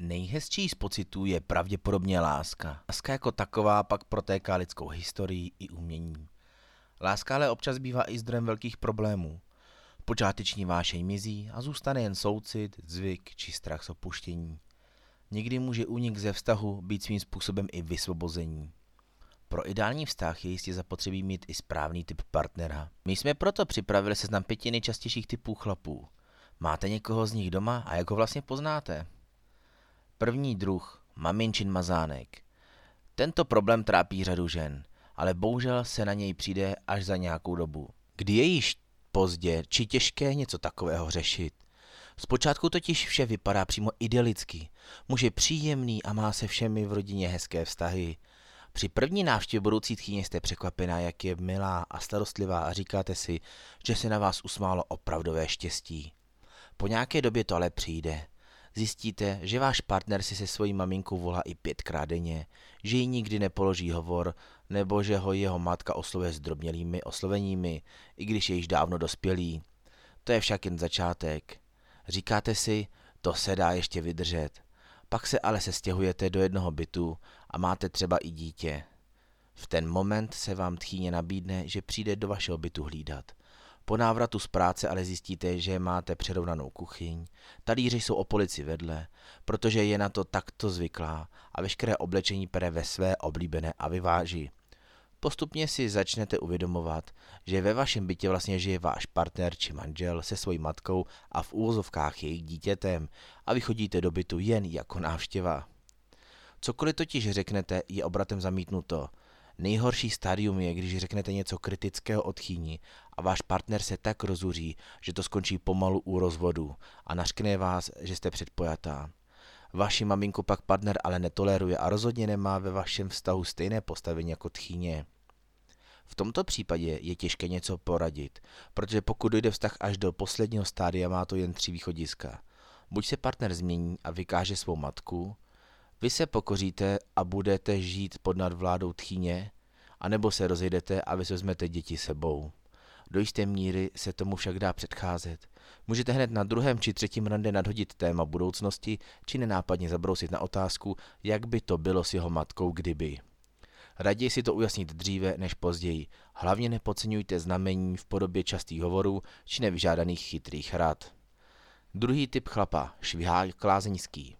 Nejhezčí z pocitů je pravděpodobně láska. Láska jako taková pak protéká lidskou historii i umění. Láska ale občas bývá i zdrojem velkých problémů. Počáteční vášeň mizí a zůstane jen soucit, zvyk či strach z opuštění. Někdy může únik ze vztahu být svým způsobem i vysvobození. Pro ideální vztah je jistě zapotřebí mít i správný typ partnera. My jsme proto připravili seznam pěti nejčastějších typů chlapů. Máte někoho z nich doma a jak ho vlastně poznáte? První druh, maminčin mazánek. Tento problém trápí řadu žen, ale bohužel se na něj přijde až za nějakou dobu. Kdy je již pozdě či těžké něco takového řešit. Zpočátku totiž vše vypadá přímo idylicky. Muž je příjemný a má se všemi v rodině hezké vztahy. Při první návštěvě budoucí tchýně jste překvapená, jak je milá a starostlivá a říkáte si, že se na vás usmálo opravdové štěstí. Po nějaké době to ale přijde. Zjistíte, že váš partner si se svojí maminkou volá i pětkrát denně, že jí nikdy nepoloží hovor, nebo že ho jeho matka oslovuje s drobnělými osloveními, i když je již dávno dospělý. To je však jen začátek. Říkáte si, to se dá ještě vydržet. Pak se ale sestěhujete do jednoho bytu a máte třeba i dítě. V ten moment se vám tchýně nabídne, že přijde do vašeho bytu hlídat. Po návratu z práce ale zjistíte, že máte přerovnanou kuchyň, talíře jsou o polici vedle, protože je na to takto zvyklá a veškeré oblečení pere ve své oblíbené a vyváží. Postupně si začnete uvědomovat, že ve vašem bytě vlastně žije váš partner či manžel se svojí matkou a v úvozovkách jejich dítětem a vychodíte do bytu jen jako návštěva. Cokoliv totiž řeknete, je obratem zamítnuto. Nejhorší stádium je, když řeknete něco kritického o tchýni a váš partner se tak rozuří, že to skončí pomalu u rozvodu a naškne vás, že jste předpojatá. Vaši maminku pak partner ale netoleruje a rozhodně nemá ve vašem vztahu stejné postavení jako tchýně. V tomto případě je těžké něco poradit, protože pokud dojde vztah až do posledního stádia, má to jen tři východiska. Buď se partner změní a vykáže svou matku, vy se pokoříte a budete žít pod nadvládou tchýně, anebo se rozejdete a vy vezmete děti sebou. Do jisté míry se tomu však dá předcházet. Můžete hned na druhém či třetím rande nadhodit téma budoucnosti, či nenápadně zabrousit na otázku, jak by to bylo s jeho matkou kdyby. Raději si to ujasnit dříve než později. Hlavně nepodceňujte znamení v podobě častých hovorů či nevyžádaných chytrých rad. Druhý typ chlapa, švihák klázeňský.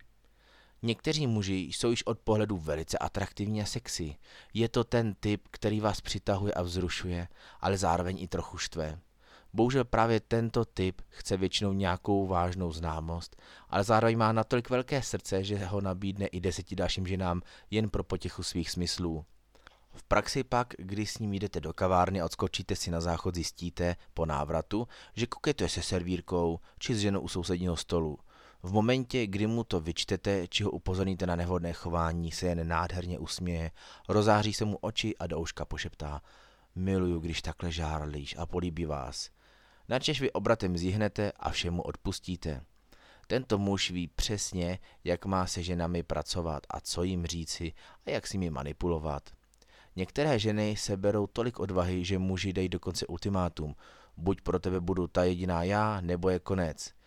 Někteří muži jsou již od pohledu velice atraktivní a sexy. Je to ten typ, který vás přitahuje a vzrušuje, ale zároveň i trochu štve. Bohužel právě tento typ chce většinou nějakou vážnou známost, ale zároveň má natolik velké srdce, že ho nabídne i deseti dalším ženám jen pro potěchu svých smyslů. V praxi pak, když s ním jdete do kavárny a odskočíte si na záchod, zjistíte po návratu, že koketuje se servírkou či s ženou u sousedního stolu. V momentě, kdy mu to vyčtete, či ho upozorníte na nevhodné chování, se jen nádherně usměje, rozáří se mu oči a do uška pošeptá Miluju, když takhle žárlíš a políbí vás. Načež vy obratem zjihnete a všemu odpustíte. Tento muž ví přesně, jak má se ženami pracovat a co jim říci a jak s nimi manipulovat. Některé ženy se berou tolik odvahy, že muži dají dokonce ultimátum. Buď pro tebe budu ta jediná já, nebo je konec.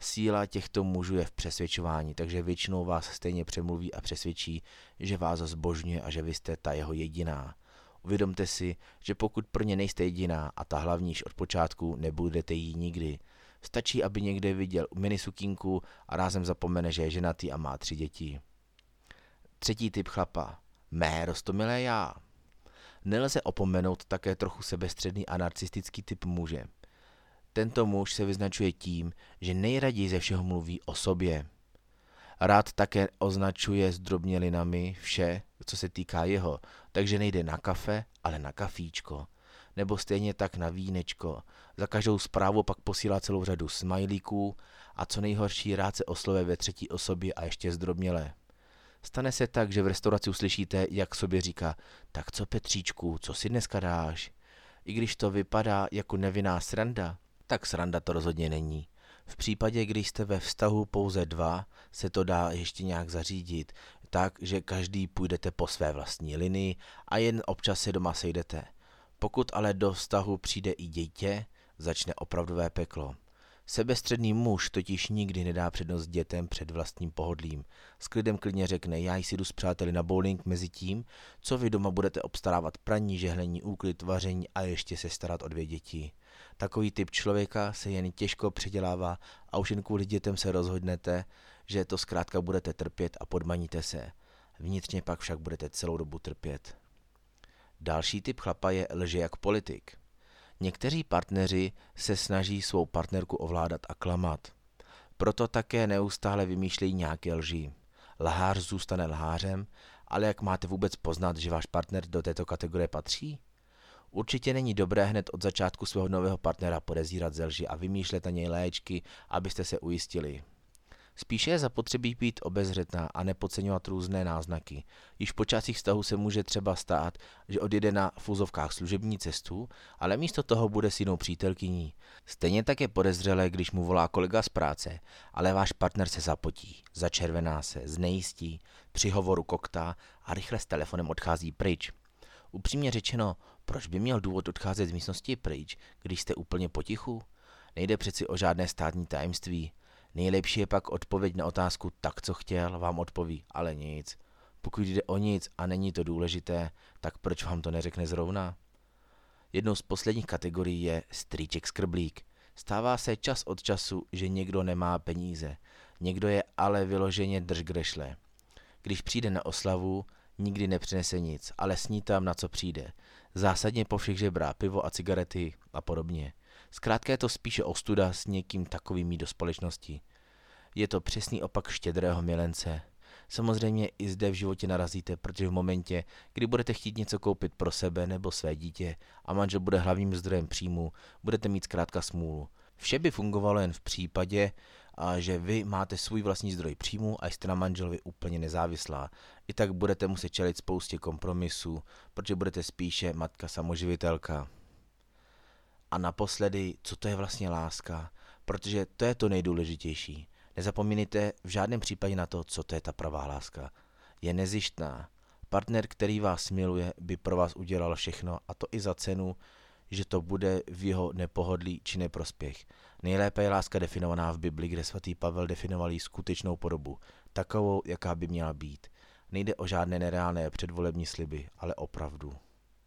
Síla těchto mužů je v přesvědčování, takže většinou vás stejně přemluví a přesvědčí, že vás zbožňuje a že vy jste ta jeho jediná. Uvědomte si, že pokud pro ně nejste jediná a ta hlavníž od počátku, nebudete jí nikdy. Stačí, aby někde viděl minisukínku a rázem zapomene, že je ženatý a má tři děti. Třetí typ chlapa. Mé rostomilé já. Nelze opomenout také trochu sebestředný a narcistický typ muže. Tento muž se vyznačuje tím, že nejraději ze všeho mluví o sobě. Rád také označuje s drobnělinami vše, co se týká jeho, takže nejde na kafe, ale na kafíčko. Nebo stejně tak na vínečko. Za každou zprávu pak posílá celou řadu smajlíků a co nejhorší rád se oslove ve třetí osobě a ještě zdrobněle. Stane se tak, že v restauraci uslyšíte, jak sobě říká, tak co Petříčku, co si dneska dáš? I když to vypadá jako nevinná sranda, tak sranda to rozhodně není. V případě, když jste ve vztahu pouze dva, se to dá ještě nějak zařídit, tak, že každý půjdete po své vlastní linii a jen občas se doma sejdete. Pokud ale do vztahu přijde i dítě, začne opravdové peklo. Sebestředný muž totiž nikdy nedá přednost dětem před vlastním pohodlím. S klidem klidně řekne, já si jdu s přáteli na bowling mezi tím, co vy doma budete obstarávat praní, žehlení, úklid, vaření a ještě se starat o dvě děti. Takový typ člověka se jen těžko předělává a už jen kvůli dětem se rozhodnete, že to zkrátka budete trpět a podmaníte se. Vnitřně pak však budete celou dobu trpět. Další typ chlapa je lže jak politik. Někteří partneři se snaží svou partnerku ovládat a klamat. Proto také neustále vymýšlejí nějaké lži. Lhář zůstane lhářem, ale jak máte vůbec poznat, že váš partner do této kategorie patří? Určitě není dobré hned od začátku svého nového partnera podezírat ze lži a vymýšlet na něj léčky, abyste se ujistili. Spíše je zapotřebí být obezřetná a nepodceňovat různé náznaky. Již po časích vztahu se může třeba stát, že odjede na fuzovkách služební cestu, ale místo toho bude s jinou přítelkyní. Stejně tak je podezřelé, když mu volá kolega z práce, ale váš partner se zapotí, začervená se, znejistí, při hovoru koktá a rychle s telefonem odchází pryč. Upřímně řečeno, proč by měl důvod odcházet z místnosti pryč, když jste úplně potichu? Nejde přeci o žádné státní tajemství. Nejlepší je pak odpověď na otázku tak, co chtěl, vám odpoví, ale nic. Pokud jde o nic a není to důležité, tak proč vám to neřekne zrovna? Jednou z posledních kategorií je strýček skrblík. Stává se čas od času, že někdo nemá peníze. Někdo je ale vyloženě držgrešle. Když přijde na oslavu, nikdy nepřinese nic, ale sní tam, na co přijde. Zásadně po všech žebrá pivo a cigarety a podobně. Zkrátka je to spíše ostuda s někým takovým do společnosti. Je to přesný opak štědrého milence. Samozřejmě i zde v životě narazíte, protože v momentě, kdy budete chtít něco koupit pro sebe nebo své dítě a manžel bude hlavním zdrojem příjmu, budete mít zkrátka smůlu. Vše by fungovalo jen v případě, že vy máte svůj vlastní zdroj příjmu a jste na manželovi úplně nezávislá. I tak budete muset čelit spoustě kompromisů, protože budete spíše matka samoživitelka. A naposledy, co to je vlastně láska, protože to je to nejdůležitější. Nezapomínejte v žádném případě na to, co to je ta pravá láska. Je nezištná. Partner, který vás miluje, by pro vás udělal všechno a to i za cenu, že to bude v jeho nepohodlí či neprospěch. Nejlépe je láska definovaná v Bibli, kde svatý Pavel definoval skutečnou podobu, takovou, jaká by měla být. Nejde o žádné nereálné předvolební sliby, ale opravdu.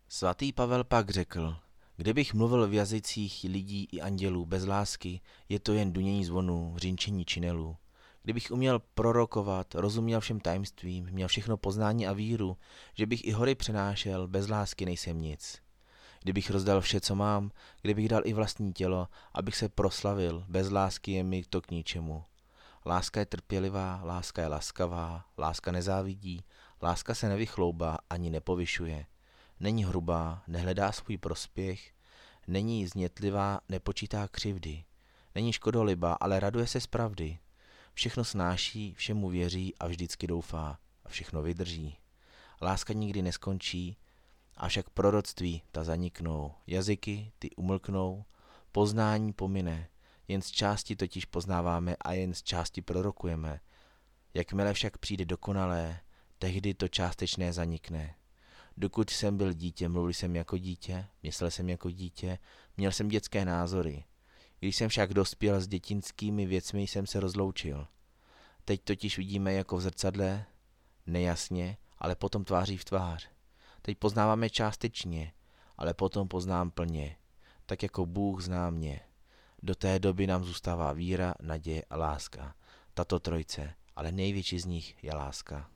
Svatý Pavel pak řekl, Kdybych mluvil v jazycích lidí i andělů bez lásky, je to jen dunění zvonů, řinčení činelů. Kdybych uměl prorokovat, rozuměl všem tajemstvím, měl všechno poznání a víru, že bych i hory přenášel, bez lásky nejsem nic. Kdybych rozdal vše, co mám, kdybych dal i vlastní tělo, abych se proslavil, bez lásky je mi to k ničemu. Láska je trpělivá, láska je laskavá, láska nezávidí, láska se nevychloubá ani nepovyšuje. Není hrubá, nehledá svůj prospěch, není znětlivá, nepočítá křivdy. Není škodolibá, ale raduje se z pravdy. Všechno snáší, všemu věří a vždycky doufá a všechno vydrží. Láska nikdy neskončí, avšak proroctví ta zaniknou, jazyky ty umlknou, poznání pomine, jen z části totiž poznáváme a jen z části prorokujeme. Jakmile však přijde dokonalé, tehdy to částečné zanikne. Dokud jsem byl dítě, mluvil jsem jako dítě, myslel jsem jako dítě, měl jsem dětské názory. Když jsem však dospěl s dětinskými věcmi, jsem se rozloučil. Teď totiž vidíme jako v zrcadle, nejasně, ale potom tváří v tvář. Teď poznáváme částečně, ale potom poznám plně, tak jako Bůh zná mě. Do té doby nám zůstává víra, naděje a láska. Tato trojce, ale největší z nich je láska.